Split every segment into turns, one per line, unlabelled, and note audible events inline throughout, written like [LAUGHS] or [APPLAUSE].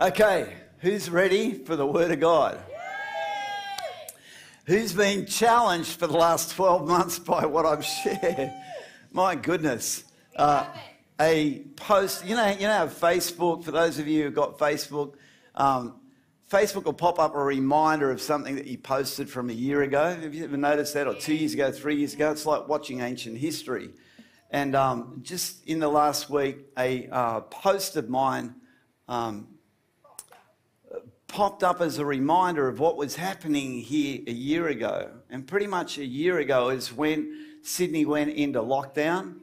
Okay, who's ready for the Word of God? Who's been challenged for the last 12 months by what I've shared? My goodness. Uh, a post, you know, you know, Facebook, for those of you who've got Facebook, um, Facebook will pop up a reminder of something that you posted from a year ago. Have you ever noticed that? Or two years ago, three years ago? It's like watching ancient history. And um, just in the last week, a uh, post of mine um, popped up as a reminder of what was happening here a year ago. And pretty much a year ago is when Sydney went into lockdown.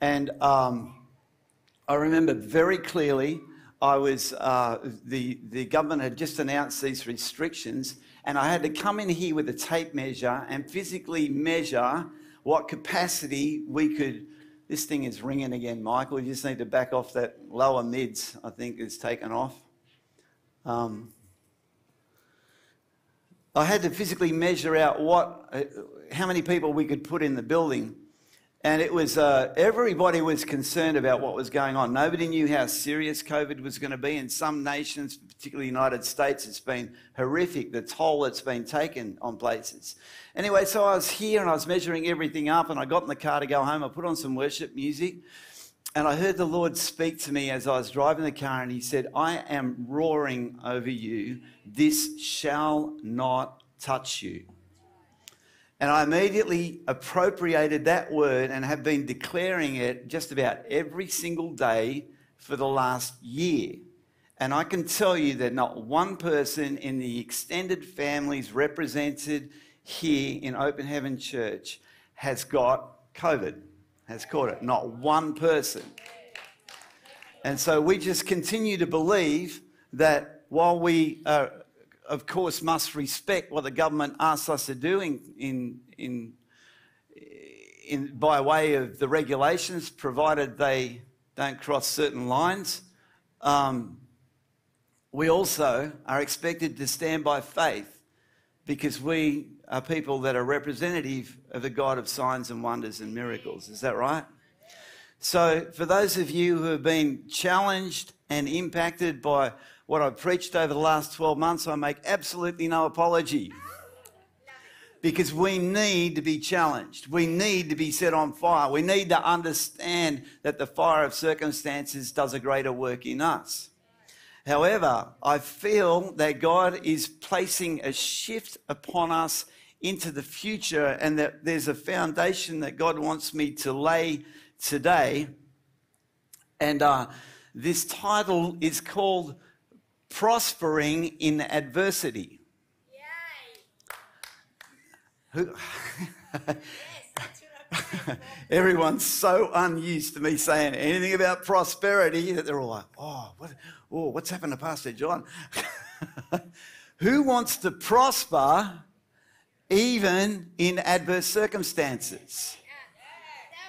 And um, I remember very clearly, I was, uh, the, the government had just announced these restrictions, and I had to come in here with a tape measure and physically measure what capacity we could. This thing is ringing again, Michael. You just need to back off that lower mids, I think, is taken off. Um, I had to physically measure out what, uh, how many people we could put in the building. And it was, uh, everybody was concerned about what was going on. Nobody knew how serious COVID was going to be. In some nations, particularly the United States, it's been horrific, the toll that's been taken on places. Anyway, so I was here and I was measuring everything up, and I got in the car to go home. I put on some worship music. And I heard the Lord speak to me as I was driving the car, and He said, I am roaring over you. This shall not touch you. And I immediately appropriated that word and have been declaring it just about every single day for the last year. And I can tell you that not one person in the extended families represented here in Open Heaven Church has got COVID has caught it. Not one person. And so we just continue to believe that while we, uh, of course, must respect what the government asks us to do in, in, in, in, by way of the regulations, provided they don't cross certain lines, um, we also are expected to stand by faith because we are people that are representative of the God of signs and wonders and miracles. Is that right? So, for those of you who have been challenged and impacted by what I've preached over the last 12 months, I make absolutely no apology. Because we need to be challenged. We need to be set on fire. We need to understand that the fire of circumstances does a greater work in us. However, I feel that God is placing a shift upon us into the future and that there's a foundation that God wants me to lay today. And uh, this title is called Prospering in Adversity. Who? [LAUGHS] Everyone's so unused to me saying anything about prosperity that they're all like, oh, what, oh what's happened to Pastor John? [LAUGHS] Who wants to prosper even in adverse circumstances?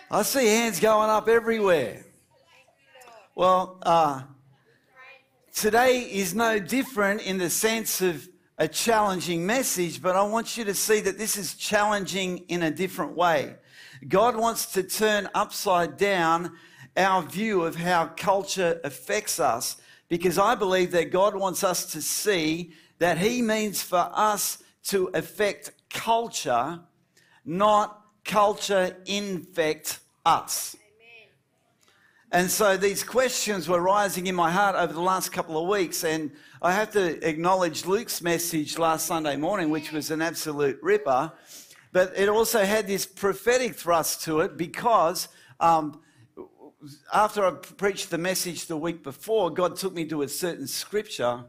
I see hands going up everywhere. Well, uh, today is no different in the sense of a challenging message, but I want you to see that this is challenging in a different way. God wants to turn upside down our view of how culture affects us because I believe that God wants us to see that He means for us to affect culture, not culture infect us. And so these questions were rising in my heart over the last couple of weeks. And I have to acknowledge Luke's message last Sunday morning, which was an absolute ripper. But it also had this prophetic thrust to it because um, after I preached the message the week before, God took me to a certain scripture.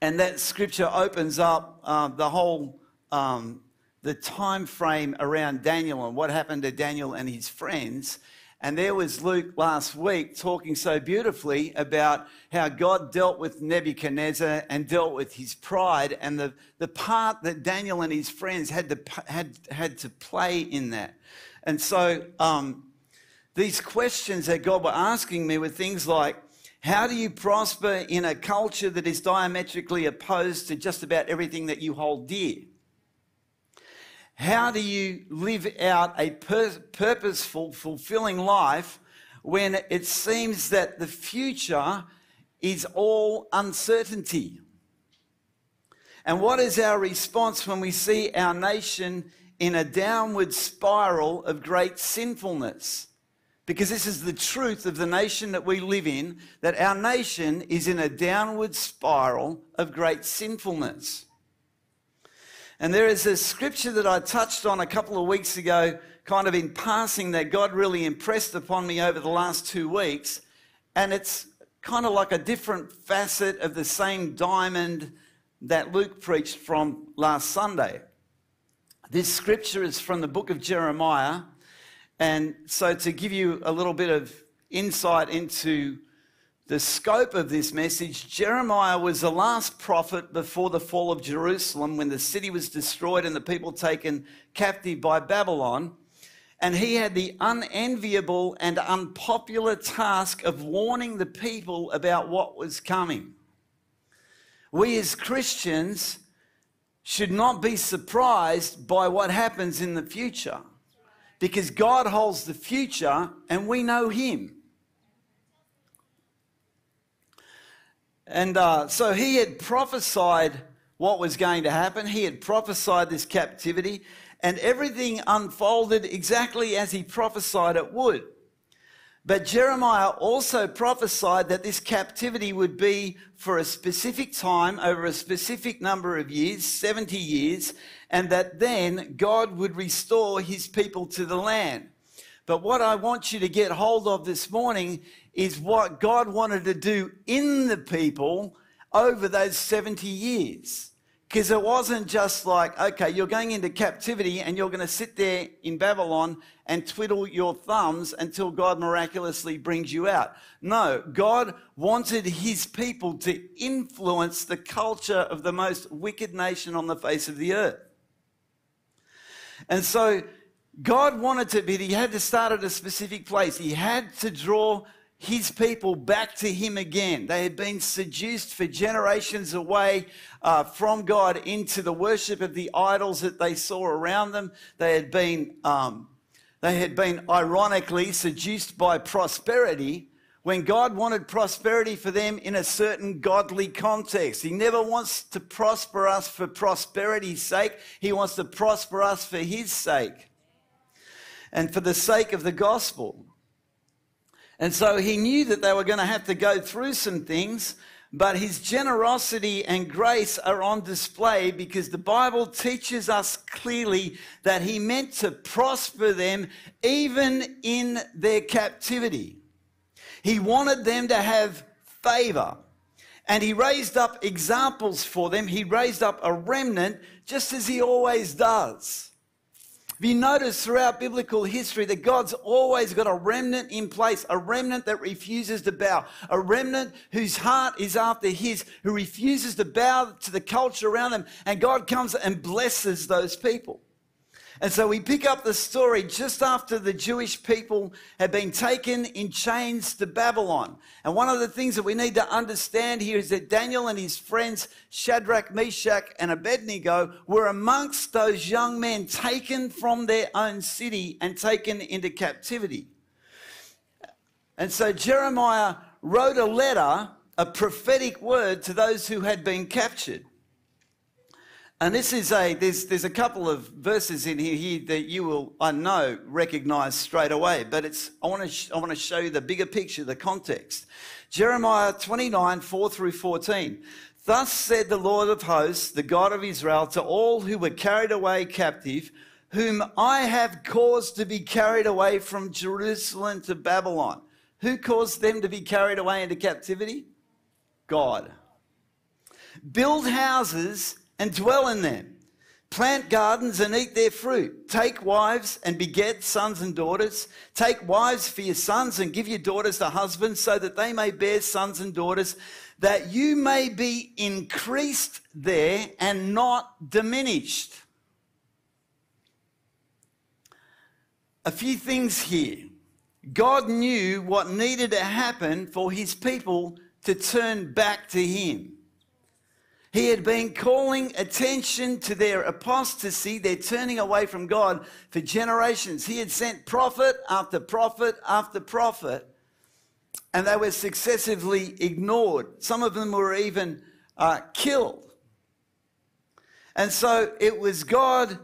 And that scripture opens up uh, the whole um, the time frame around Daniel and what happened to Daniel and his friends. And there was Luke last week talking so beautifully about how God dealt with Nebuchadnezzar and dealt with his pride and the, the part that Daniel and his friends had to, had, had to play in that. And so um, these questions that God were asking me were things like, how do you prosper in a culture that is diametrically opposed to just about everything that you hold dear? How do you live out a pur- purposeful, fulfilling life when it seems that the future is all uncertainty? And what is our response when we see our nation in a downward spiral of great sinfulness? Because this is the truth of the nation that we live in, that our nation is in a downward spiral of great sinfulness. And there is a scripture that I touched on a couple of weeks ago, kind of in passing, that God really impressed upon me over the last two weeks. And it's kind of like a different facet of the same diamond that Luke preached from last Sunday. This scripture is from the book of Jeremiah. And so, to give you a little bit of insight into the scope of this message, Jeremiah was the last prophet before the fall of Jerusalem when the city was destroyed and the people taken captive by Babylon. And he had the unenviable and unpopular task of warning the people about what was coming. We as Christians should not be surprised by what happens in the future because God holds the future and we know Him. And uh, so he had prophesied what was going to happen. He had prophesied this captivity, and everything unfolded exactly as he prophesied it would. But Jeremiah also prophesied that this captivity would be for a specific time, over a specific number of years, 70 years, and that then God would restore his people to the land. But what I want you to get hold of this morning is what God wanted to do in the people over those 70 years. Because it wasn't just like, okay, you're going into captivity and you're going to sit there in Babylon and twiddle your thumbs until God miraculously brings you out. No, God wanted his people to influence the culture of the most wicked nation on the face of the earth. And so God wanted to, be, he had to start at a specific place. He had to draw his people back to him again. They had been seduced for generations away uh, from God into the worship of the idols that they saw around them. They had been, um, they had been ironically seduced by prosperity when God wanted prosperity for them in a certain godly context. He never wants to prosper us for prosperity's sake. He wants to prosper us for his sake and for the sake of the gospel. And so he knew that they were going to have to go through some things, but his generosity and grace are on display because the Bible teaches us clearly that he meant to prosper them even in their captivity. He wanted them to have favor. And he raised up examples for them. He raised up a remnant just as he always does. Have you noticed throughout biblical history that God's always got a remnant in place, a remnant that refuses to bow, a remnant whose heart is after His, who refuses to bow to the culture around them, and God comes and blesses those people. And so we pick up the story just after the Jewish people had been taken in chains to Babylon. And one of the things that we need to understand here is that Daniel and his friends, Shadrach, Meshach, and Abednego, were amongst those young men taken from their own city and taken into captivity. And so Jeremiah wrote a letter, a prophetic word to those who had been captured. And this is a, there's, there's a couple of verses in here, here that you will, I know, recognize straight away, but it's, I want, to sh- I want to show you the bigger picture, the context. Jeremiah 29, 4 through 14. Thus said the Lord of hosts, the God of Israel, to all who were carried away captive, whom I have caused to be carried away from Jerusalem to Babylon. Who caused them to be carried away into captivity? God. Build houses and dwell in them. Plant gardens and eat their fruit. Take wives and beget sons and daughters. Take wives for your sons and give your daughters to husbands so that they may bear sons and daughters, that you may be increased there and not diminished. A few things here. God knew what needed to happen for his people to turn back to him. He had been calling attention to their apostasy, their turning away from God for generations. He had sent prophet after prophet after prophet, and they were successively ignored. Some of them were even uh, killed. And so it was God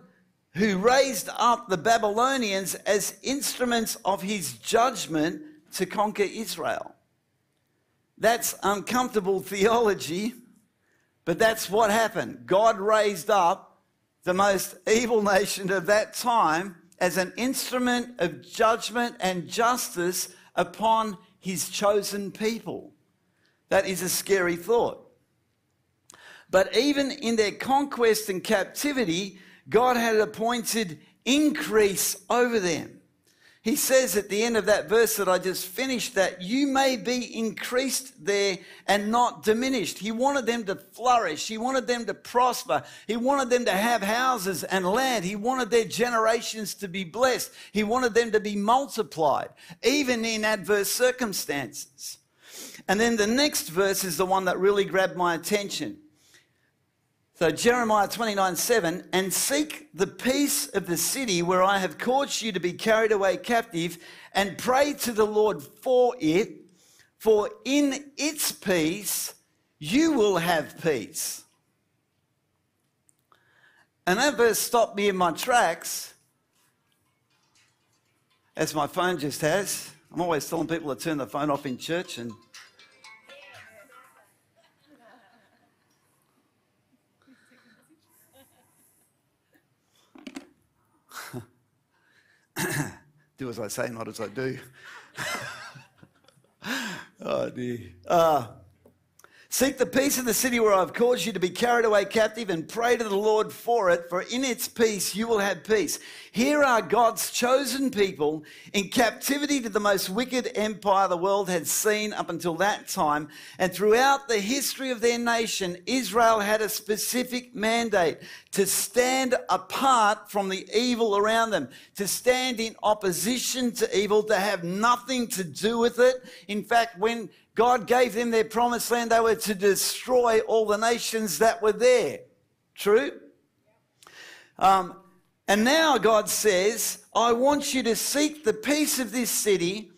who raised up the Babylonians as instruments of his judgment to conquer Israel. That's uncomfortable theology, but that's what happened. God raised up the most evil nation of that time as an instrument of judgment and justice upon his chosen people. That is a scary thought. But even in their conquest and captivity, God had appointed increase over them. He says at the end of that verse that I just finished that you may be increased there and not diminished. He wanted them to flourish. He wanted them to prosper. He wanted them to have houses and land. He wanted their generations to be blessed. He wanted them to be multiplied, even in adverse circumstances. And then the next verse is the one that really grabbed my attention. So, Jeremiah 29 7, and seek the peace of the city where I have caused you to be carried away captive, and pray to the Lord for it, for in its peace you will have peace. And that verse stopped me in my tracks, as my phone just has. I'm always telling people to turn the phone off in church, and [COUGHS] do as I say, not as I do. [LAUGHS] oh dear. Uh, Seek the peace of the city where I've caused you to be carried away captive and pray to the Lord for it, for in its peace you will have peace. Here are God's chosen people in captivity to the most wicked empire the world had seen up until that time. And throughout the history of their nation, Israel had a specific mandate to stand apart from the evil around them, to stand in opposition to evil, to have nothing to do with it. In fact, when God gave them their promised land. They were to destroy all the nations that were there. True? Um, and now God says, I want you to seek the peace of this city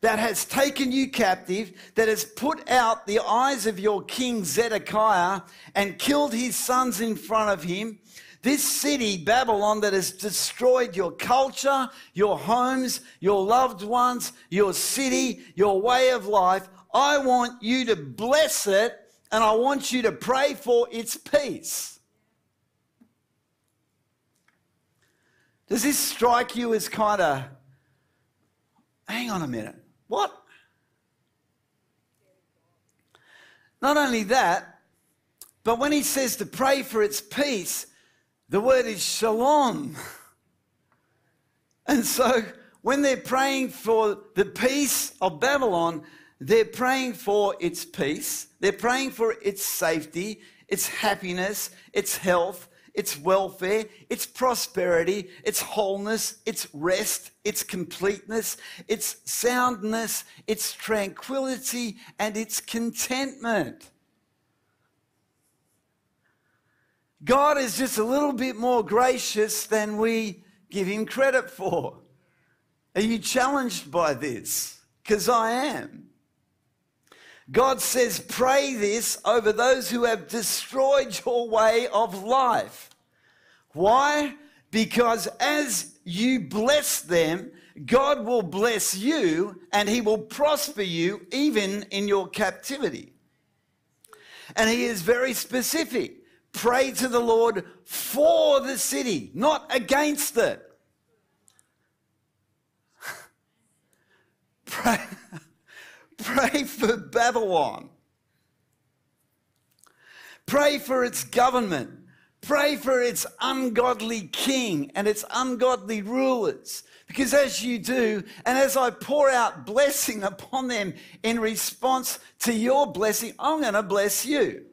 that has taken you captive, that has put out the eyes of your king Zedekiah and killed his sons in front of him. This city, Babylon, that has destroyed your culture, your homes, your loved ones, your city, your way of life. I want you to bless it and I want you to pray for its peace. Does this strike you as kind of, hang on a minute, what? Not only that, but when he says to pray for its peace, the word is shalom. [LAUGHS] And so when they're praying for the peace of Babylon, they're praying for its peace, they're praying for its safety, its happiness, its health, its welfare, its prosperity, its wholeness, its rest, its completeness, its soundness, its tranquility, and its contentment. God is just a little bit more gracious than we give him credit for. Are you challenged by this? Because I am. God says, pray this over those who have destroyed your way of life. Why? Because as you bless them, God will bless you and he will prosper you even in your captivity. And he is very specific. Pray to the Lord for the city, not against it. [LAUGHS] Pray. Pray for Babylon. Pray for its government. Pray for its ungodly king and its ungodly rulers. Because as you do, and as I pour out blessing upon them in response to your blessing, I'm going to bless you.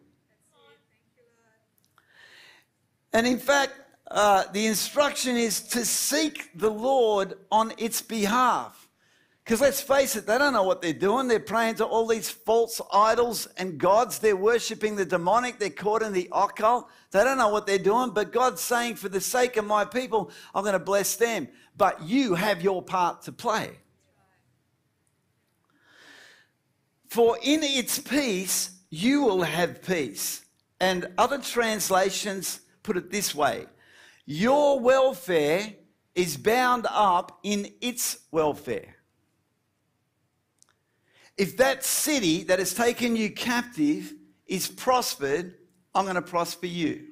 And in fact, uh, the instruction is to seek the Lord on its behalf Because let's face it, they don't know what they're doing. They're praying to all these false idols and gods. They're worshipping the demonic. They're caught in the occult. They don't know what they're doing. But God's saying, for the sake of my people, I'm going to bless them. But you have your part to play. For in its peace, you will have peace. And other translations put it this way Your welfare is bound up in its welfare. If that city that has taken you captive is prospered, I'm going to prosper you.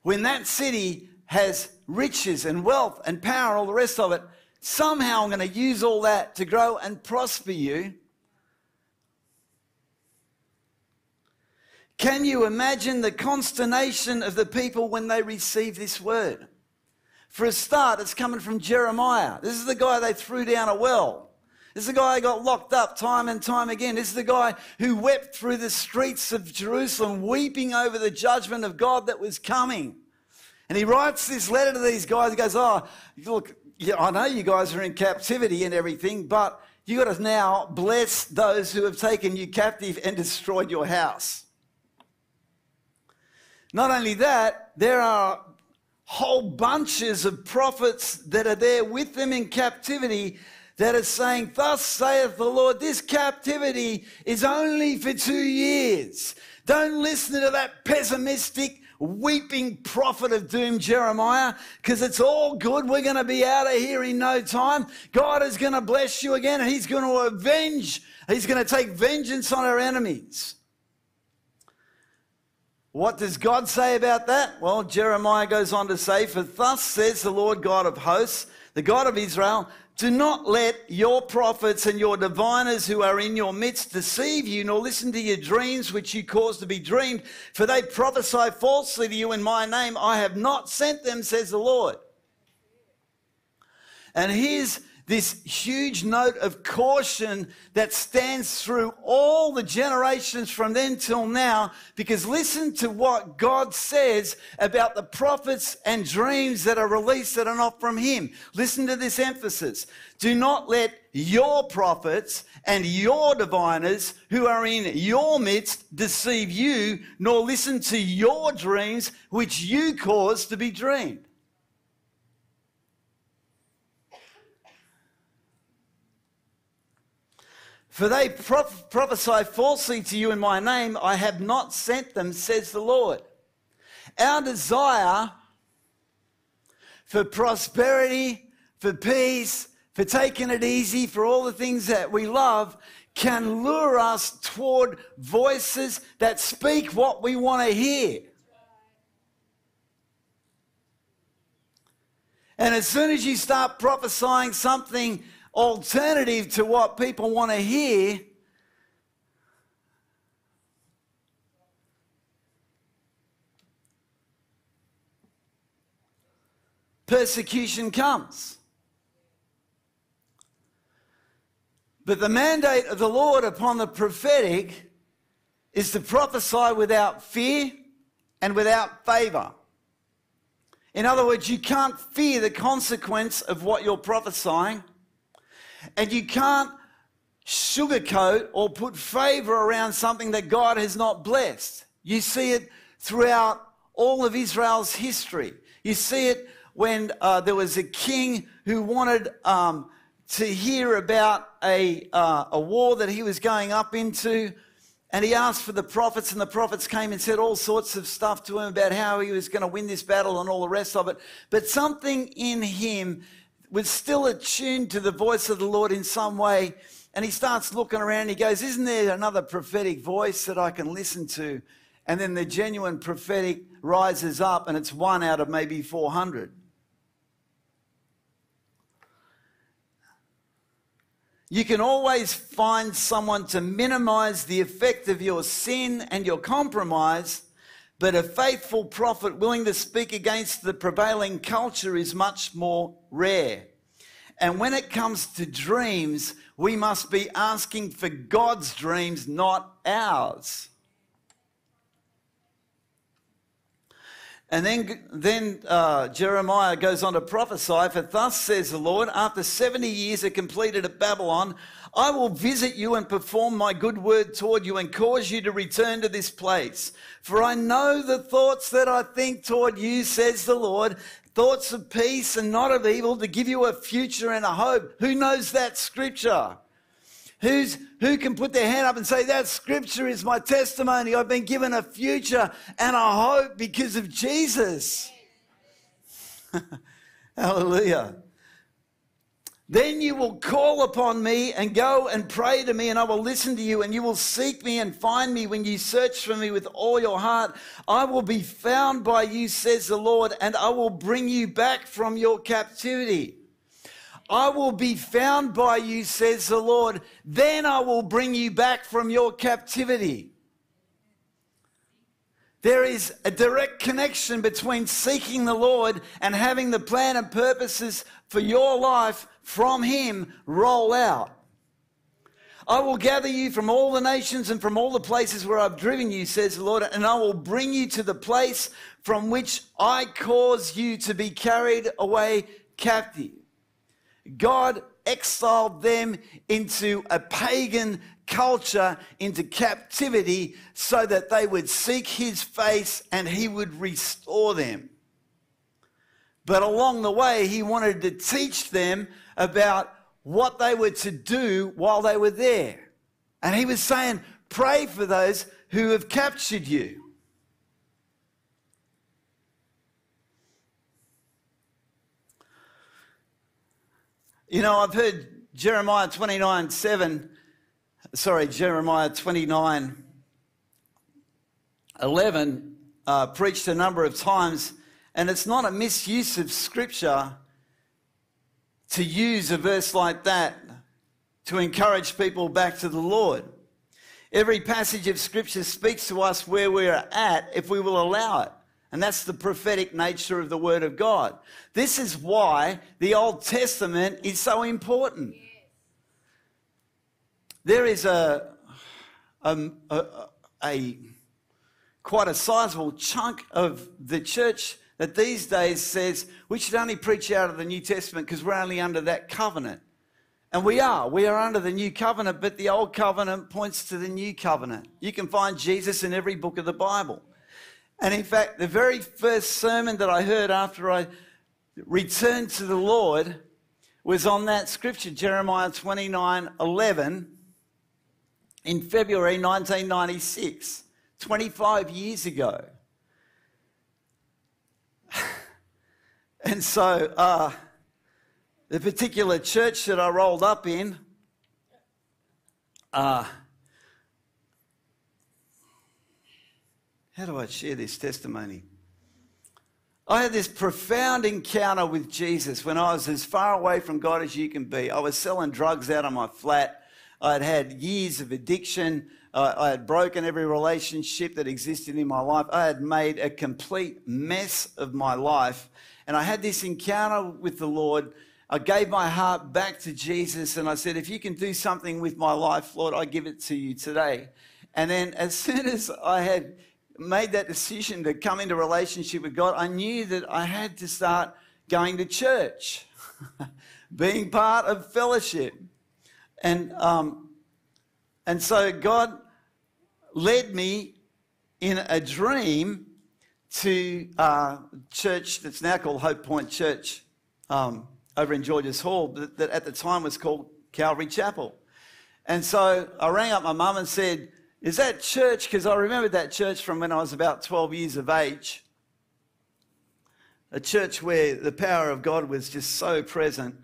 When that city has riches and wealth and power, and all the rest of it, somehow I'm going to use all that to grow and prosper you. Can you imagine the consternation of the people when they receive this word? For a start, it's coming from Jeremiah. This is the guy they threw down a well. This is the guy who got locked up time and time again. This is the guy who wept through the streets of Jerusalem, weeping over the judgment of God that was coming. And he writes this letter to these guys. He goes, Oh, look, yeah, I know you guys are in captivity and everything, but you got to now bless those who have taken you captive and destroyed your house. Not only that, there are whole bunches of prophets that are there with them in captivity that are saying, Thus saith the Lord, this captivity is only for two years. Don't listen to that pessimistic, weeping prophet of doom, Jeremiah, because it's all good. We're going to be out of here in no time. God is going to bless you again, and He's going to avenge, He's going to take vengeance on our enemies. What does God say about that? Well, Jeremiah goes on to say, For thus says the Lord God of hosts, the God of Israel, do not let your prophets and your diviners who are in your midst deceive you, nor listen to your dreams which you cause to be dreamed, for they prophesy falsely to you in my name. I have not sent them, says the Lord. And here's this huge note of caution that stands through all the generations from then till now. Because listen to what God says about the prophets and dreams that are released that are not from Him. Listen to this emphasis. Do not let your prophets and your diviners who are in your midst deceive you, nor listen to your dreams which you cause to be dreamed. For they prophesy falsely to you in my name. I have not sent them, says the Lord. Our desire for prosperity, for peace, for taking it easy, for all the things that we love can lure us toward voices that speak what we want to hear. And as soon as you start prophesying something alternative to what people want to hear, persecution comes. But the mandate of the Lord upon the prophetic is to prophesy without fear and without favor. In other words, you can't fear the consequence of what you're prophesying. And you can't sugarcoat or put favor around something that God has not blessed. You see it throughout all of Israel's history. You see it when uh, there was a king who wanted um, to hear about a, uh, a war that he was going up into. And he asked for the prophets, and the prophets came and said all sorts of stuff to him about how he was going to win this battle and all the rest of it. But something in him was still attuned to the voice of the Lord in some way. And he starts looking around. He goes, Isn't there another prophetic voice that I can listen to? And then the genuine prophetic rises up, and it's one out of maybe 400. You can always find someone to minimize the effect of your sin and your compromise, but a faithful prophet willing to speak against the prevailing culture is much more rare. And when it comes to dreams, we must be asking for God's dreams, not ours. And then, then uh, Jeremiah goes on to prophesy, For thus says the Lord, after 70 years are completed at Babylon, I will visit you and perform my good word toward you and cause you to return to this place. For I know the thoughts that I think toward you, says the Lord, thoughts of peace and not of evil, to give you a future and a hope. Who knows that scripture? Who's, who can put their hand up and say, That scripture is my testimony? I've been given a future and a hope because of Jesus. [LAUGHS] Hallelujah. Then you will call upon me and go and pray to me, and I will listen to you, and you will seek me and find me when you search for me with all your heart. I will be found by you, says the Lord, and I will bring you back from your captivity. I will be found by you, says the Lord. Then I will bring you back from your captivity. There is a direct connection between seeking the Lord and having the plan and purposes for your life from Him roll out. I will gather you from all the nations and from all the places where I've driven you, says the Lord, and I will bring you to the place from which I cause you to be carried away captive. God exiled them into a pagan culture, into captivity, so that they would seek his face and he would restore them. But along the way, he wanted to teach them about what they were to do while they were there. And he was saying, Pray for those who have captured you. You know, I've heard Jeremiah 29 7, sorry, Jeremiah 29 11 uh, preached a number of times, and it's not a misuse of scripture to use a verse like that to encourage people back to the Lord. Every passage of scripture speaks to us where we're at if we will allow it. And that's the prophetic nature of the Word of God. This is why the Old Testament is so important. There is a, um, a, a, a quite a sizable chunk of the church that these days says we should only preach out of the New Testament because we're only under that covenant. And we are. We are under the new covenant, but the old covenant points to the new covenant. You can find Jesus in every book of the Bible. And in fact, the very first sermon that I heard after I returned to the Lord was on that scripture, Jeremiah 29 11, in February 1996, 25 years ago. and so, uh, the particular church that I rolled up in, uh, How do I share this testimony? I had this profound encounter with Jesus when I was as far away from God as you can be. I was selling drugs out of my flat. I'd had years of addiction. Uh, I had broken every relationship that existed in my life. I had made a complete mess of my life. And I had this encounter with the Lord. I gave my heart back to Jesus and I said, If you can do something with my life, Lord, I give it to you today. And then as [LAUGHS] soon as I had made that decision to come into relationship with God, I knew that I had to start going to church, [LAUGHS] being part of fellowship. And, um, and so God led me in a dream to a church that's now called Hope Point Church um, over in Georges Hall, that, that at the time was called Calvary Chapel. And so I rang up my mum and said, is that church, because I remembered that church from when I was about 12 years of age. A church where the power of God was just so present.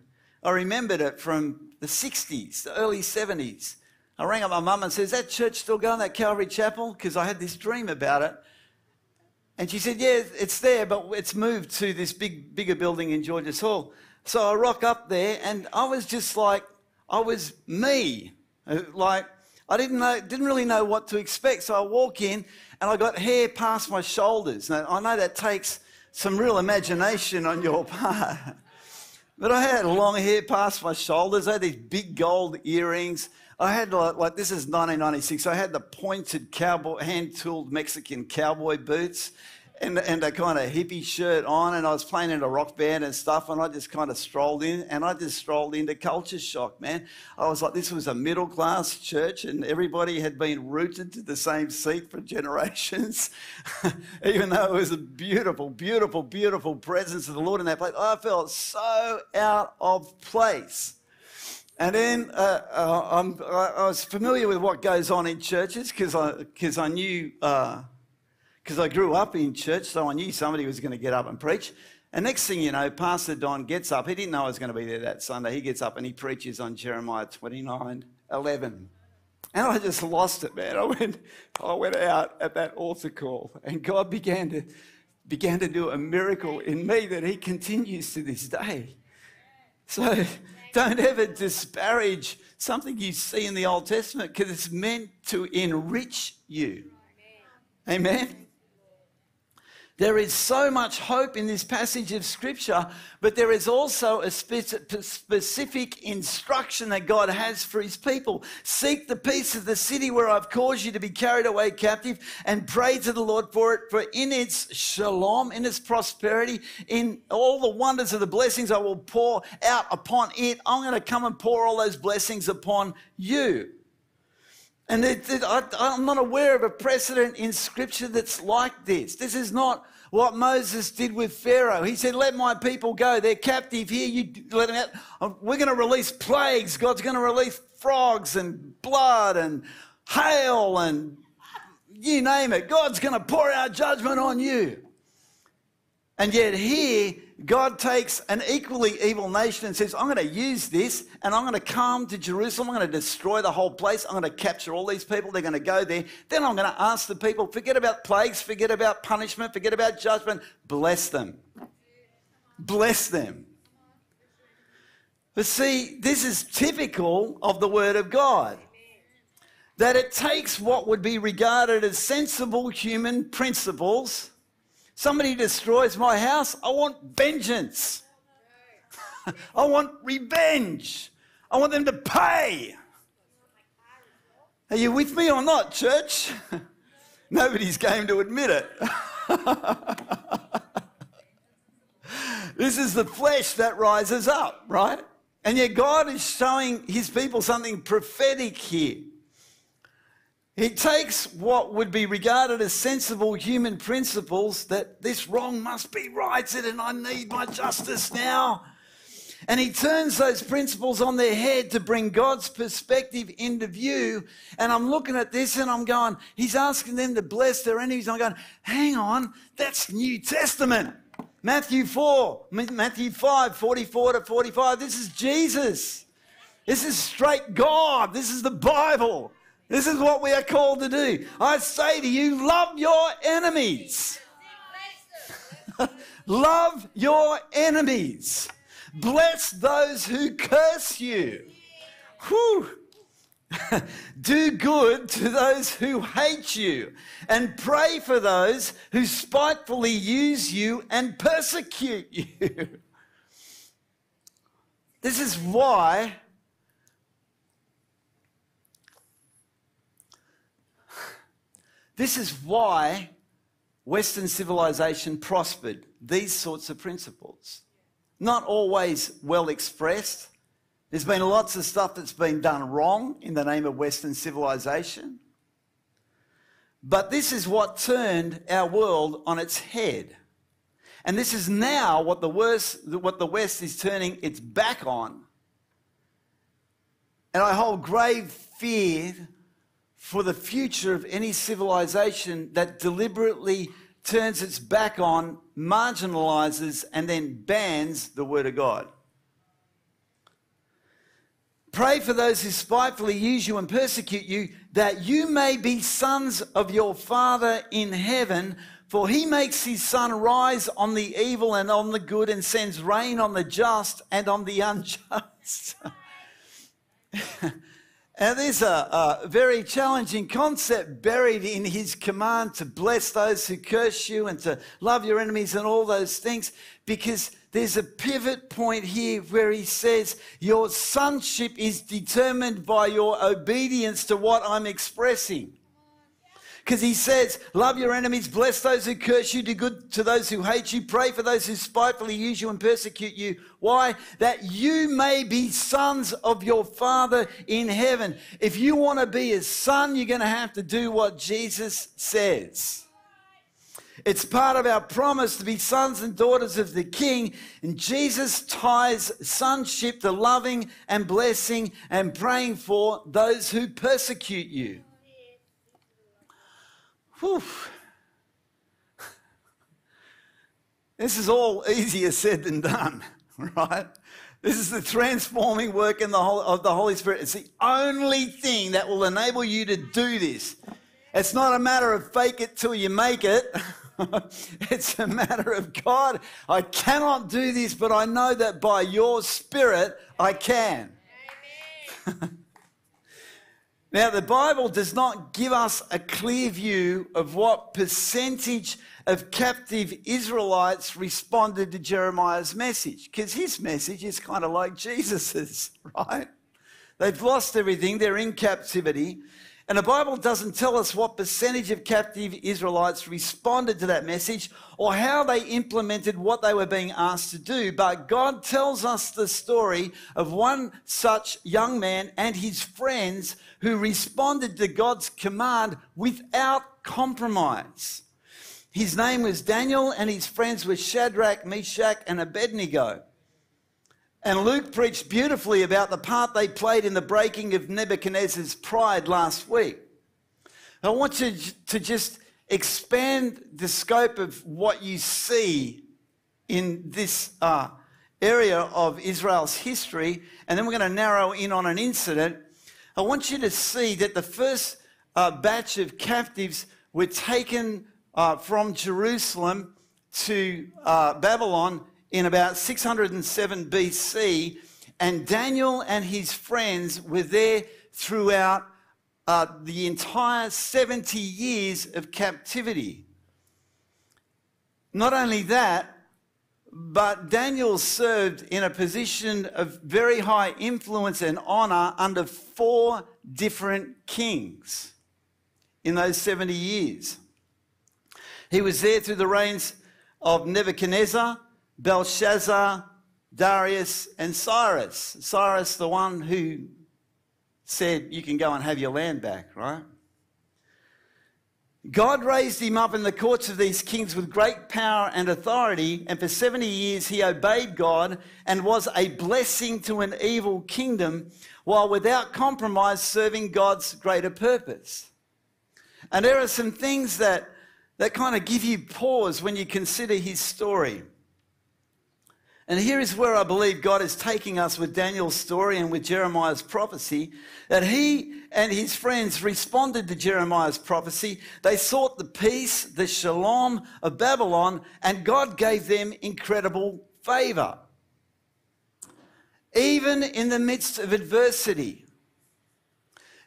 I remembered it from the 60s, the early 70s. I rang up my mum and said, Is that church still going, that Calvary Chapel? Because I had this dream about it. And she said, Yeah, it's there, but it's moved to this big, bigger building in Georges Hall. So I rock up there, and I was just like, I was me. Uh, like, I didn't, know, didn't really know what to expect. So I walk in and I got hair past my shoulders. Now, I know that takes some real imagination on your [LAUGHS] part. But I had long hair past my shoulders. I had these big gold earrings. I had like, like this is 1996. I had the pointed cowboy, hand-tooled Mexican cowboy boots, and, and a kind of hippie shirt on, and I was playing in a rock band and stuff, and I just kind of strolled in, and I just strolled into culture shock, man. I was like, this was a middle class church, and everybody had been rooted to the same seat for [LAUGHS] generations, [LAUGHS] even though it was a beautiful, beautiful, beautiful presence of the Lord in that place. I felt so out of place. And then uh, uh, i was familiar with what goes on in churches because I, cause I knew. Uh, because I grew up in church, so I knew somebody was going to get up and preach. And next thing you know, Pastor Don gets up. He didn't know I was going to be there that Sunday. He gets up and he preaches on Jeremiah 29 11. And I just lost it, man. I went, I went out at that altar call, and God began to, began to do a miracle in me that He continues to this day. So don't ever disparage something you see in the Old Testament because it's meant to enrich you. Amen. There is so much hope in this passage of Scripture, but there is also a specific instruction that God has for His people. Seek the peace of the city where I've caused you to be carried away captive and pray to the Lord for it. For in its shalom, in its prosperity, in all the wonders of the blessings I will pour out upon it, I'm going to come and pour all those blessings upon you. And it, it, I, I'm not aware of a precedent in Scripture that's like this. This is not what Moses did with Pharaoh. He said, Let my people go. They're captive here. You let them out. Uh, we're going to release plagues. God's going to release frogs and blood and hail and you name it. God's going to pour out judgment on you. And yet, here, God takes an equally evil nation and says, I'm going to use this and I'm going to come to Jerusalem. I'm going to destroy the whole place. I'm going to capture all these people. They're going to go there. Then I'm going to ask the people, forget about plagues, forget about punishment, forget about judgment. Bless them. Bless them. But see, this is typical of the Word of God. That it takes what would be regarded as sensible human principles Somebody destroys my house, I want vengeance. [LAUGHS] I want revenge. I want them to pay. Are you with me or not, church? [LAUGHS] Nobody's game to admit it. [LAUGHS] this is the flesh that rises up, right? And yet God is showing his people something prophetic here. He takes what would be regarded as sensible human principles that this wrong must be righted and I need my justice now. And he turns those principles on their head to bring God's perspective into view. And I'm looking at this and I'm going, he's asking them to bless their enemies. I'm going, hang on, that's New Testament. Matthew 4, Matthew 5, 44 to 45. This is Jesus. This is straight God. This is the Bible. This is what we are called to do. I say to you, love your enemies. [LAUGHS] love your enemies. Bless those who curse you. Whew. [LAUGHS] do good to those who hate you and pray for those who spitefully use you and persecute you. [LAUGHS] this is why This is why Western civilization prospered, these sorts of principles. Not always well expressed. There's been lots of stuff that's been done wrong in the name of Western civilization. But this is what turned our world on its head. And this is now what the, worst, what the West is turning its back on. And I hold grave fear for the future of any civilization that deliberately turns its back on, marginalizes, and then bans the Word of God. Pray for those who spitefully use you and persecute you, that you may be sons of your Father in heaven. For he makes his sun rise on the evil and on the good, and sends rain on the just and on the [LAUGHS] unjust. [LAUGHS] And there's a, a, very challenging concept buried in his command to bless those who curse you and to love your enemies and all those things, because there's a pivot point here where he says, Your sonship is determined by your obedience to what I'm expressing. Because he says, Love your enemies, bless those who curse you, do good to those who hate you, pray for those who spitefully use you and persecute you. Why? That you may be sons of your Father in heaven. If you want to be his son, you're going to have to do what Jesus says. It's part of our promise to be sons and daughters of the King. And Jesus ties sonship to loving and blessing and praying for those who persecute you. Whew. This is all easier said than done, [LAUGHS] right? This is the transforming work in the whole, of the Holy Spirit. It's the only thing that will enable you to do this. It's not a matter of fake it till you make it. [LAUGHS] it's a matter of God, I cannot do this, but I know that by your Spirit I can. [LAUGHS] now, the Bible does not give us a clear view of what percentage of captive Israelites responded to Jeremiah's message, because his message is kind of like Jesus's, [LAUGHS] right? They've lost everything, they're in captivity. And the Bible doesn't tell us what percentage of captive Israelites responded to that message or how they implemented what they were being asked to do. But God tells us the story of one such young man and his friends who responded to God's command without compromise. His name was Daniel and his friends were Shadrach, Meshach, and Abednego. And Luke preached beautifully about the part they played in the breaking of Nebuchadnezzar's pride last week. I want you to just expand the scope of what you see in this uh, area of Israel's history, and then we're going to narrow in on an incident. I want you to see that the first uh, batch of captives were taken uh, from Jerusalem to uh, Babylon in about 607 BC, and Daniel and his friends were there throughout uh, the entire 70 years of captivity. Not only that, but Daniel served in a position of very high influence and honor under four different kings in those 70 years. He was there through the reigns of Nebuchadnezzar, Belshazzar, Darius, and Cyrus. Cyrus, the one who said, You can go and have your land back, right? God raised him up in the courts of these kings with great power and authority, and for 70 years he obeyed God and was a blessing to an evil kingdom, while without compromise serving God's greater purpose. And there are some things that, that kind of give you pause when you consider his story. And here is where I believe God is taking us with Daniel's story and with Jeremiah's prophecy that he and his friends responded to Jeremiah's prophecy. They sought the peace, the shalom of Babylon, and God gave them incredible favor. Even in the midst of adversity,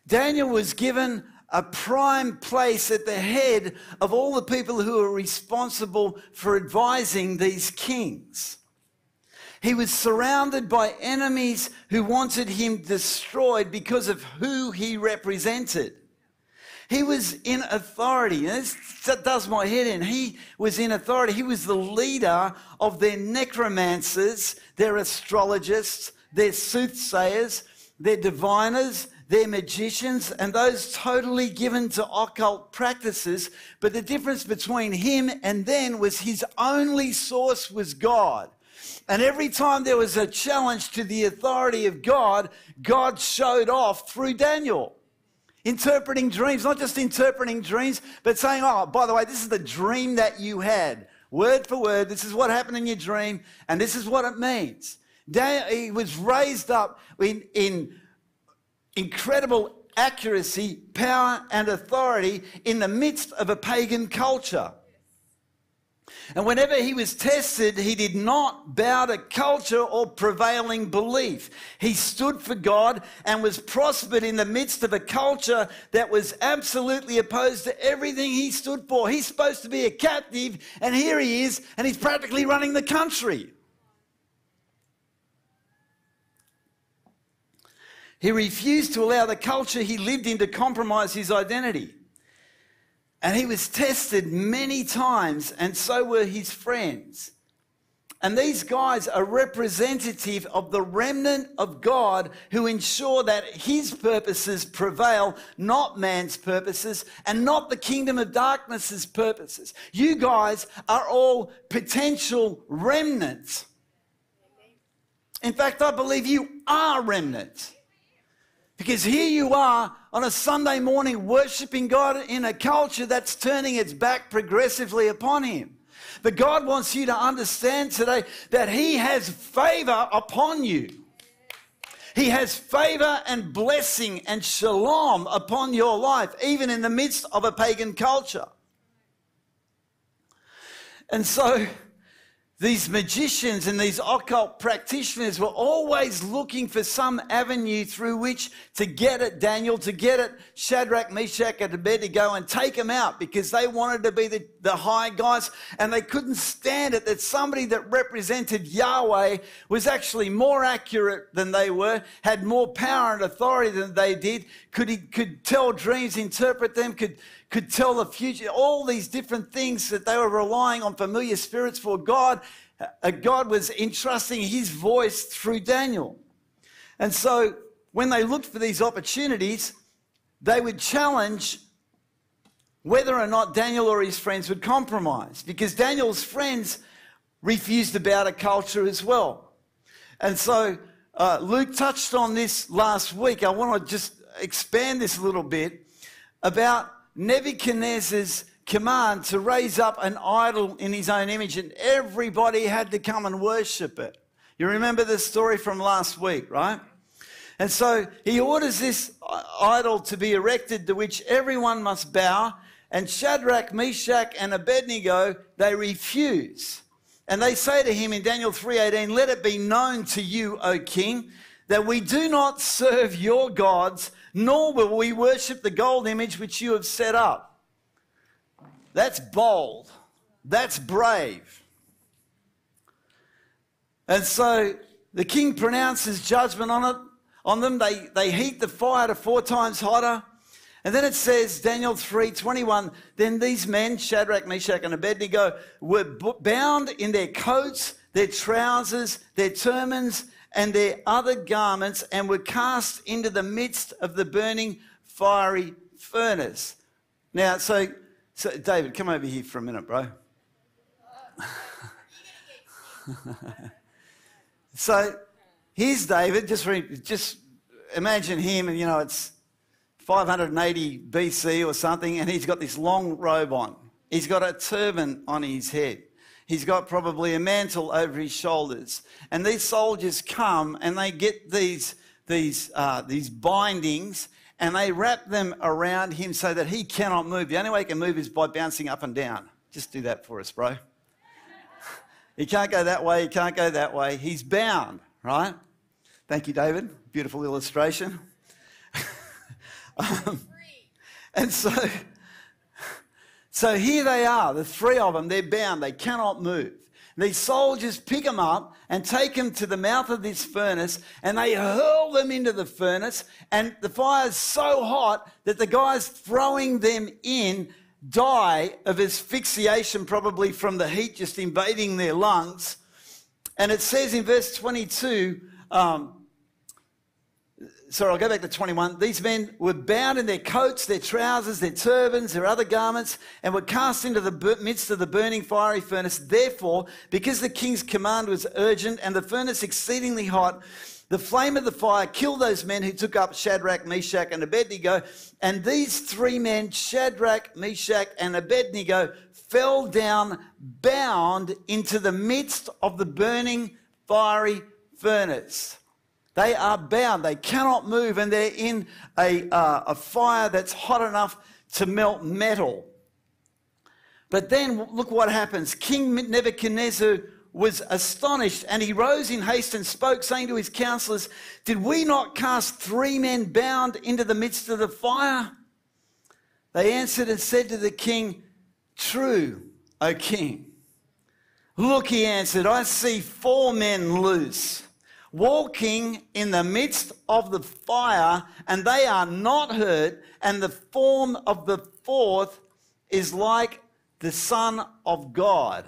Daniel was given a prime place at the head of all the people who are responsible for advising these kings. He was surrounded by enemies who wanted him destroyed because of who he represented. He was in authority. This, does my head in. He was in authority. He was the leader of their necromancers, their astrologists, their soothsayers, their diviners, their magicians, and those totally given to occult practices. But the difference between him and them was his only source was God. And every time there was a challenge to the authority of God, God showed off through Daniel. Interpreting dreams, not just interpreting dreams, but saying, oh, by the way, this is the dream that you had. Word for word, this is what happened in your dream, and this is what it means. Daniel, he was raised up in, in incredible accuracy, power, and authority in the midst of a pagan culture. And whenever he was tested, he did not bow to culture or prevailing belief. He stood for God and was prospered in the midst of a culture that was absolutely opposed to everything he stood for. He's supposed to be a captive, and here he is, and he's practically running the country. He refused to allow the culture he lived in to compromise his identity. And he was tested many times, and so were his friends. And these guys are representative of the remnant of God who ensure that his purposes prevail, not man's purposes, and not the kingdom of darkness's purposes. You guys are all potential remnants. In fact, I believe you are remnants. Because here you are on a Sunday morning worshiping God in a culture that's turning its back progressively upon Him. But God wants you to understand today that He has favor upon you. He has favor and blessing and shalom upon your life, even in the midst of a pagan culture. And so, these magicians and these occult practitioners were always looking for some avenue through which to get at Daniel, to get at Shadrach, Meshach, and Abednego and take them out because they wanted to be the, the high guys and they couldn't stand it that somebody that represented Yahweh was actually more accurate than they were, had more power and authority than they did, could, could tell dreams, interpret them, could could tell the future, all these different things that they were relying on familiar spirits for. God, uh, God was entrusting his voice through Daniel. And so when they looked for these opportunities, they would challenge whether or not Daniel or his friends would compromise, because Daniel's friends refused to bow to culture as well. And so uh, Luke touched on this last week. I want to just expand this a little bit about Nebuchadnezzar's command to raise up an idol in his own image, and everybody had to come and worship it. You remember the story from last week, right? And so he orders this idol to be erected to which everyone must bow, and Shadrach, Meshach, and Abednego, they refuse. And they say to him in Daniel 3:18, "Let it be known to you, O king, that we do not serve your gods, nor will we worship the gold image which you have set up. That's bold. That's brave. And so the king pronounces judgment on it, on them. They, they heat the fire to four times hotter. And then it says, Daniel 3:21, then these men, Shadrach, Meshach, and Abednego, were bound in their coats, their trousers, their turbans, and their other garments and were cast into the midst of the burning fiery furnace. Now, so, so David, come over here for a minute, bro. [LAUGHS] so here's David. Just, re, just imagine him, and you know, it's 580 BC or something, and he's got this long robe on. He's got a turban on his head. He's got probably a mantle over his shoulders. And these soldiers come and they get these, these, uh, these bindings and they wrap them around him so that he cannot move. The only way he can move is by bouncing up and down. Just do that for us, bro. [LAUGHS] he can't go that way, he can't go that way. He's bound, right? Thank you, David. Beautiful illustration. [LAUGHS] um, and so so here they are, the three of them, they're bound, they cannot move. These soldiers pick them up and take them to the mouth of this furnace and they hurl them into the furnace. And the fire is so hot that the guys throwing them in die of asphyxiation, probably from the heat just invading their lungs. And it says in verse 22, um, sorry, I'll go back to 21. These men were bound in their coats, their trousers, their turbans, their other garments, and were cast into the midst of the burning fiery furnace. Therefore, because the king's command was urgent and the furnace exceedingly hot, the flame of the fire killed those men who took up Shadrach, Meshach, and Abednego. And these three men, Shadrach, Meshach, and Abednego, fell down bound into the midst of the burning fiery furnace. They are bound. They cannot move, and they're in a, uh, a fire that's hot enough to melt metal. But then look what happens. King Nebuchadnezzar was astonished, and he rose in haste and spoke, saying to his counselors, Did we not cast three men bound into the midst of the fire? They answered and said to the king, True, O king. Look, he answered, I see four men loose walking in the midst of the fire, and they are not hurt, and the form of the fourth is like the Son of God.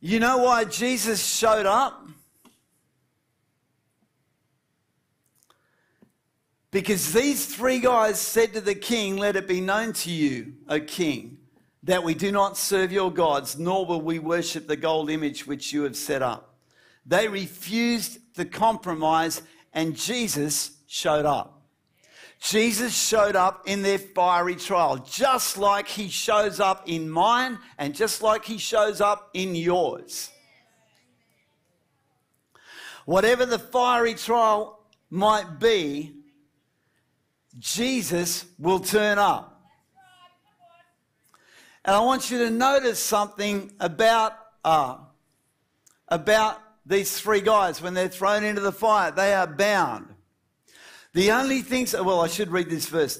You know why Jesus showed up? Because these three guys said to the king, Let it be known to you, O king, that we do not serve your gods, nor will we worship the gold image which you have set up. They refused the compromise, and Jesus showed up. Jesus showed up in their fiery trial, just like he shows up in mine and just like he shows up in yours. Whatever the fiery trial might be, Jesus will turn up. And I want you to notice something about, uh, about these three guys when they're thrown into the fire. They are bound. The only things, well, I should read this verse.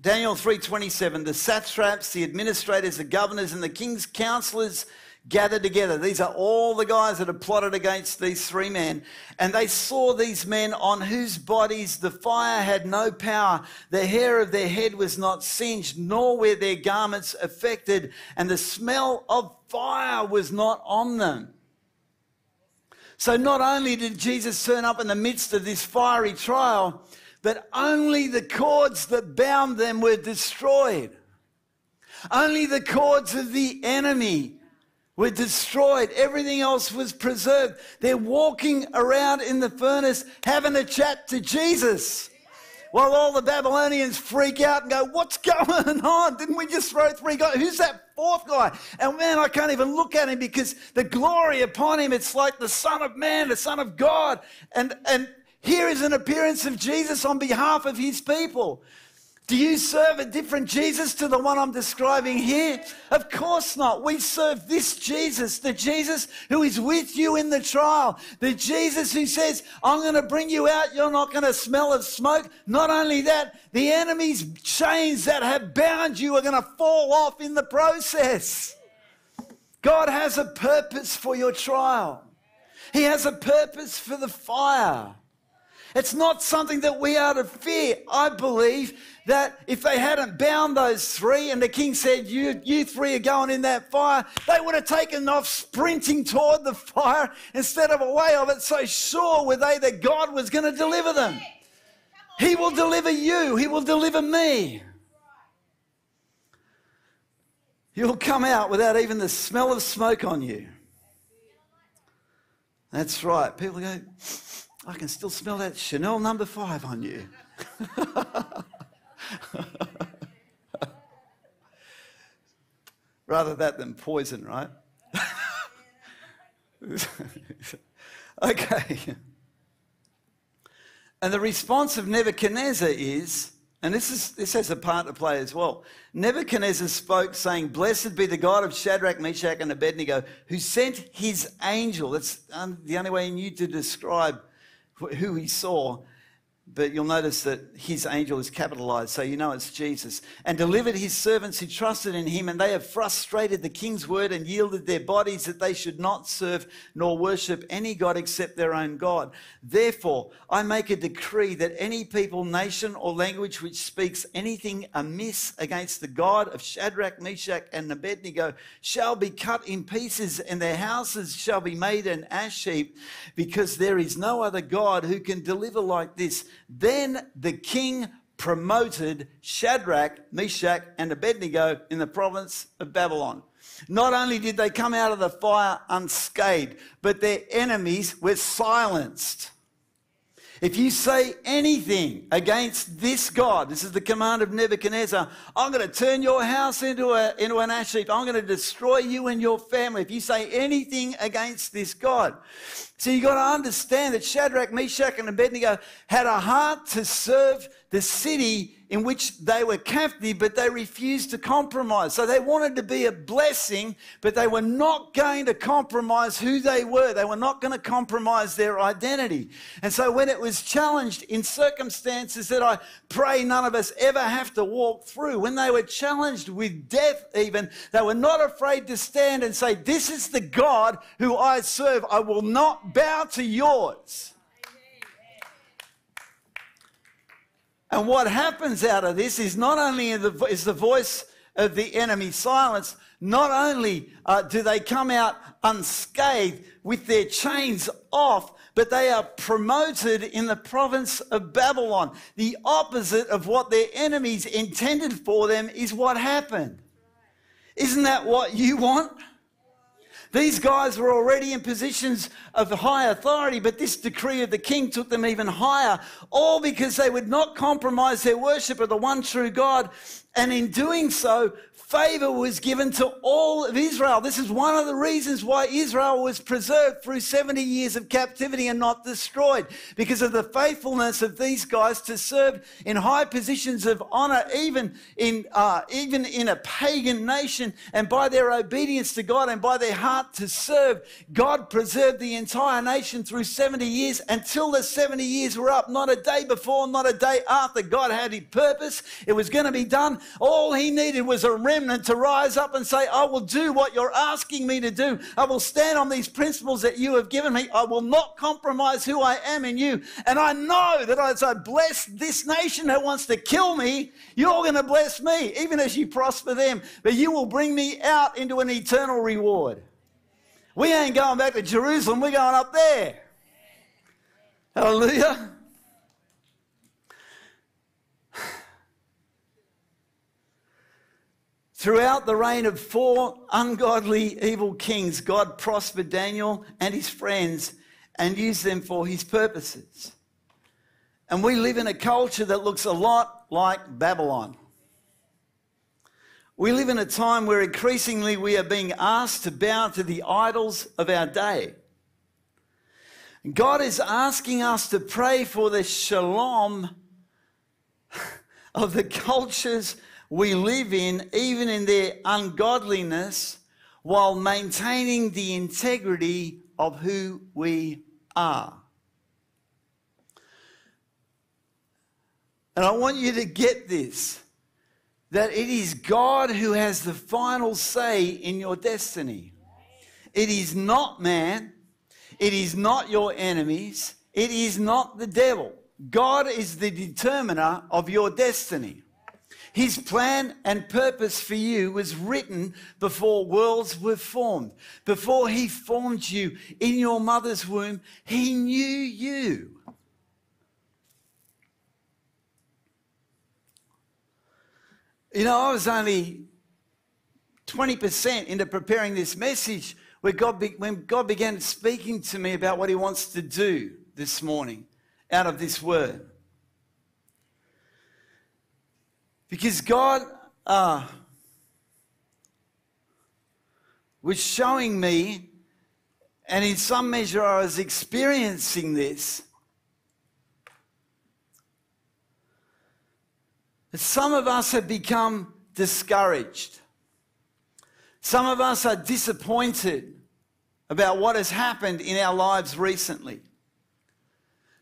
Daniel 3.27, the satraps, the administrators, the governors, and the king's counselors gathered together. These are all the guys that have plotted against these three men. And they saw these men on whose bodies the fire had no power. The hair of their head was not singed, nor were their garments affected, and the smell of fire was not on them. So not only did Jesus turn up in the midst of this fiery trial, but only the cords that bound them were destroyed. Only the cords of the enemy were destroyed. Everything else was preserved. They're walking around in the furnace having a chat to Jesus. While all the Babylonians freak out and go, What's going [LAUGHS] on? Didn't we just throw three guys? Who's that fourth guy? And man, I can't even look at him because the glory upon him, it's like the Son of Man, the Son of God. And, and here is an appearance of Jesus on behalf of his people. Do you serve a different Jesus to the one I'm describing here? Of course not. We serve this Jesus, the Jesus who is with you in the trial, the Jesus who says, I'm going to bring you out. You're not going to smell of smoke. Not only that, the enemy's chains that have bound you are going to fall off in the process. God has a purpose for your trial. He has a purpose for the fire. It's not something that we are to fear. I believe that if they hadn't bound those three and the king said, you, you three are going in that fire, they would have taken off sprinting toward the fire instead of away of it. So sure were they that God was going to deliver them. He will deliver you, He will deliver me. You'll come out without even the smell of smoke on you. That's right. People go, I can still smell that Chanel number five on you. [LAUGHS] Rather that than poison, right? [LAUGHS] okay. And the response of Nebuchadnezzar is, and this, is, this has a part to play as well. Nebuchadnezzar spoke, saying, Blessed be the God of Shadrach, Meshach, and Abednego, who sent his angel. That's um, the only way he knew to describe who he saw but you'll notice that his angel is capitalized, so you know it's Jesus. And delivered his servants who trusted in him, and they have frustrated the king's word and yielded their bodies that they should not serve nor worship any God except their own God. Therefore, I make a decree that any people, nation, or language which speaks anything amiss against the God of Shadrach, Meshach, and Abednego shall be cut in pieces, and their houses shall be made an ash heap, because there is no other God who can deliver like this then the king promoted Shadrach, Meshach, and Abednego in the province of Babylon. Not only did they come out of the fire unscathed, but their enemies were silenced. If you say anything against this God, this is the command of Nebuchadnezzar, I'm going to turn your house into, a, into an ash heap. I'm going to destroy you and your family. If you say anything against this God. So you've got to understand that Shadrach, Meshach, and Abednego had a heart to serve the city in which they were captive, but they refused to compromise. So they wanted to be a blessing, but they were not going to compromise who they were. They were not going to compromise their identity. And so when it was challenged in circumstances that I pray none of us ever have to walk through, when they were challenged with death, even, they were not afraid to stand and say, This is the God who I serve. I will not bow to yours. And what happens out of this is not only is the voice of the enemy silenced, not only uh, do they come out unscathed with their chains off, but they are promoted in the province of Babylon. The opposite of what their enemies intended for them is what happened. Isn't that what you want? These guys were already in positions of high authority, but this decree of the king took them even higher, all because they would not compromise their worship of the one true God. And in doing so, favor was given to all of Israel. This is one of the reasons why Israel was preserved through 70 years of captivity and not destroyed, because of the faithfulness of these guys to serve in high positions of honor, even in, uh, even in a pagan nation, and by their obedience to God and by their heart to serve, God preserved the entire nation through 70 years until the 70 years were up. Not a day before, not a day after. God had His purpose. It was going to be done. All He needed was a remnant to rise up and say, I will do what you're asking me to do. I will stand on these principles that you have given me. I will not compromise who I am in you. And I know that as I bless this nation that wants to kill me, you're going to bless me, even as you prosper them. But you will bring me out into an eternal reward. We ain't going back to Jerusalem, we're going up there. Hallelujah. Throughout the reign of four ungodly, evil kings, God prospered Daniel and his friends and used them for his purposes. And we live in a culture that looks a lot like Babylon. We live in a time where increasingly we are being asked to bow to the idols of our day. God is asking us to pray for the shalom [LAUGHS] of the cultures we live in, even in their ungodliness, while maintaining the integrity of who we are. And I want you to get this that it is God who has the final say in your destiny. It is not man, it is not your enemies, it is not the devil. God is the determiner of your destiny. His plan and purpose for you was written before worlds were formed. Before He formed you in your mother's womb, He knew you. You know, I was only 20% into preparing this message God be, when God began speaking to me about what He wants to do this morning out of this word. Because God uh, was showing me, and in some measure I was experiencing this, that some of us have become discouraged. Some of us are disappointed about what has happened in our lives recently.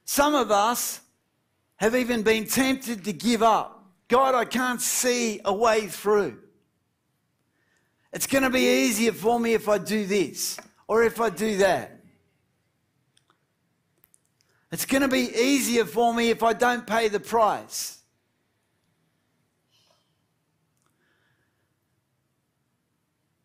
Some of us have even been tempted to give up. God, I can't see a way through. It's going to be easier for me if I do this or if I do that. It's going to be easier for me if I don't pay the price.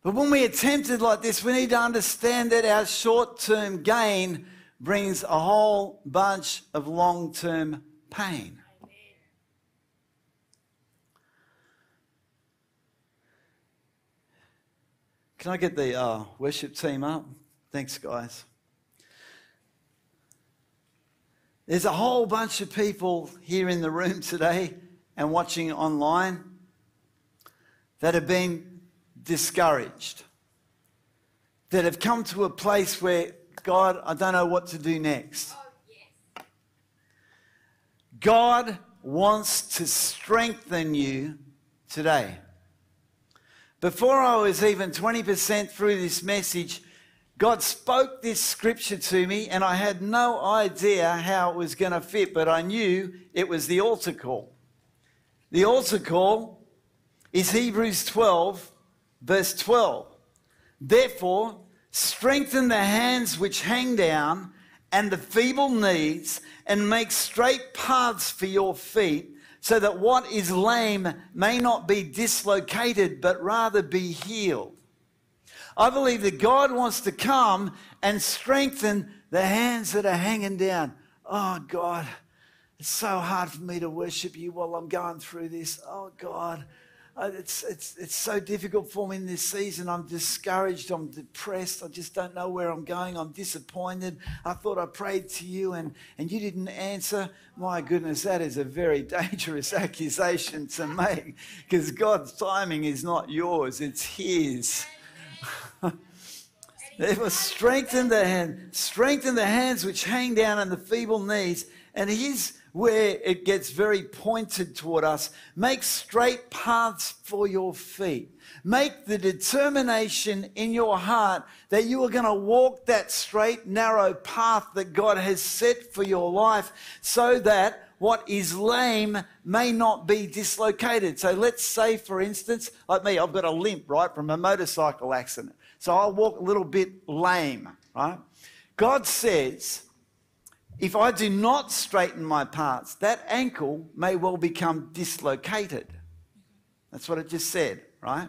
But when we are tempted like this, we need to understand that our short term gain brings a whole bunch of long term pain. Can I get the uh, worship team up? Thanks, guys. There's a whole bunch of people here in the room today and watching online that have been discouraged, that have come to a place where, God, I don't know what to do next. God wants to strengthen you today. Before I was even 20% through this message, God spoke this scripture to me, and I had no idea how it was going to fit, but I knew it was the altar call. The altar call is Hebrews 12, verse 12. Therefore, strengthen the hands which hang down and the feeble knees, and make straight paths for your feet so that what is lame may not be dislocated, but rather be healed. I believe that God wants to come and strengthen the hands that are hanging down. Oh, God, it's so hard for me to worship you while I'm going through this. Oh, God, Uh, it's, it's, it's so difficult for me in this season. I'm discouraged. I'm depressed. I just don't know where I'm going. I'm disappointed. I thought I prayed to you and, and you didn't answer. My goodness, that is a very [LAUGHS] dangerous accusation to make because God's timing is not yours, it's His. [LAUGHS] Therefore, strengthen the hand, strengthen the hands which hang down and the feeble knees, and His where it gets very pointed toward us. Make straight paths for your feet. Make the determination in your heart that you are going to walk that straight, narrow path that God has set for your life so that what is lame may not be dislocated. So let's say, for instance, like me, I've got a limp, right, from a motorcycle accident. So I'll walk a little bit lame, right? God says, if I do not straighten my parts, that ankle may well become dislocated. That's what it just said, right?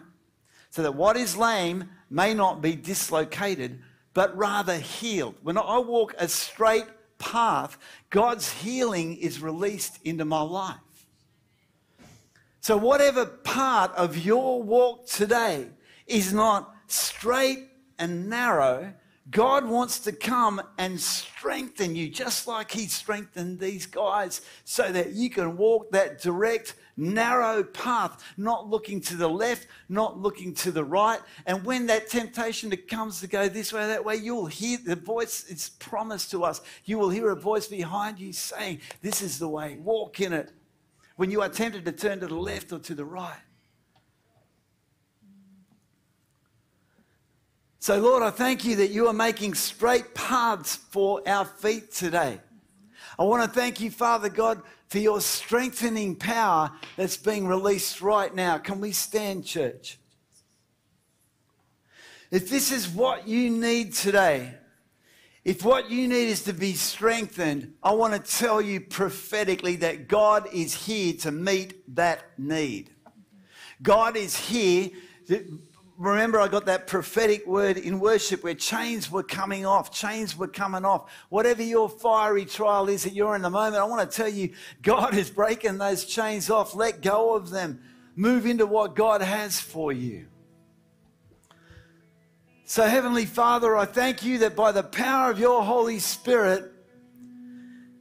So that what is lame may not be dislocated, but rather healed. When I walk a straight path, God's healing is released into my life. So, whatever part of your walk today is not straight and narrow, God wants to come and strengthen you, just like He strengthened these guys, so that you can walk that direct, narrow path, not looking to the left, not looking to the right. And when that temptation comes to go this way, or that way, you'll hear the voice, it's promised to us. You will hear a voice behind you saying, This is the way, walk in it. When you are tempted to turn to the left or to the right. So, Lord, I thank you that you are making straight paths for our feet today. I want to thank you, Father God, for your strengthening power that's being released right now. Can we stand, church? If this is what you need today, if what you need is to be strengthened, I want to tell you prophetically that God is here to meet that need. God is here. To, remember I got that prophetic word in worship where chains were coming off, chains were coming off. Whatever your fiery trial is that you're in the moment, I want to tell you, God is breaking those chains off. Let go of them. Move into what God has for you. So, Heavenly Father, I thank you that by the power of your Holy Spirit,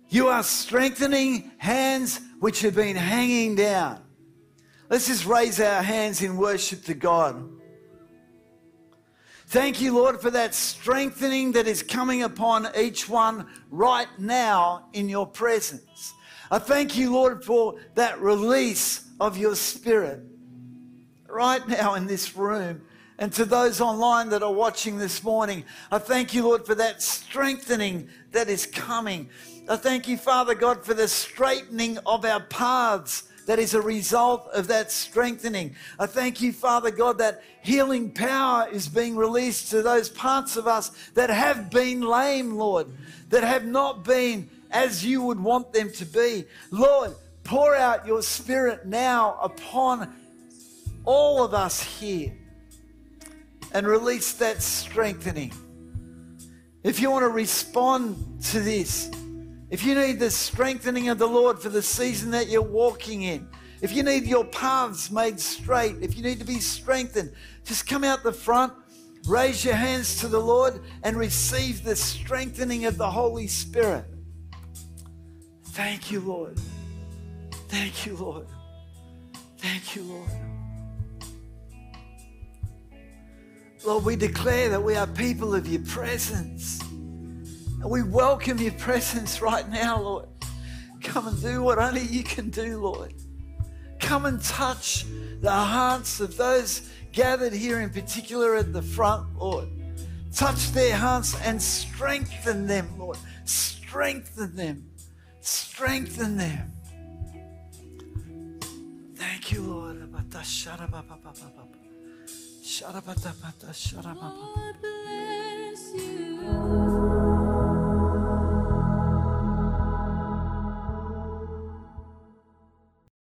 you are strengthening hands which have been hanging down. Let's just raise our hands in worship to God. Thank you, Lord, for that strengthening that is coming upon each one right now in your presence. I thank you, Lord, for that release of your spirit right now in this room. And to those online that are watching this morning, I thank you, Lord, for that strengthening that is coming. I thank you, Father God, for the straightening of our paths that is a result of that strengthening. I thank you, Father God, that healing power is being released to those parts of us that have been lame, Lord, that have not been as you would want them to be. Lord, pour out your spirit now upon all of us here and release that strengthening. If you want to respond to this, if you need the strengthening of the Lord for the season that you're walking in, if you need your paths made straight, if you need to be strengthened, just come out the front, raise your hands to the Lord, and receive the strengthening of the Holy Spirit. Thank you, Lord. Thank you, Lord. Thank you, Lord. Lord, we declare that we are people of your presence. We welcome your presence right now, Lord. Come and do what only you can do, Lord. Come and touch the hearts of those gathered here, in particular at the front, Lord. Touch their hearts and strengthen them, Lord. Strengthen them. Strengthen them. Thank you, Lord.
Bless you.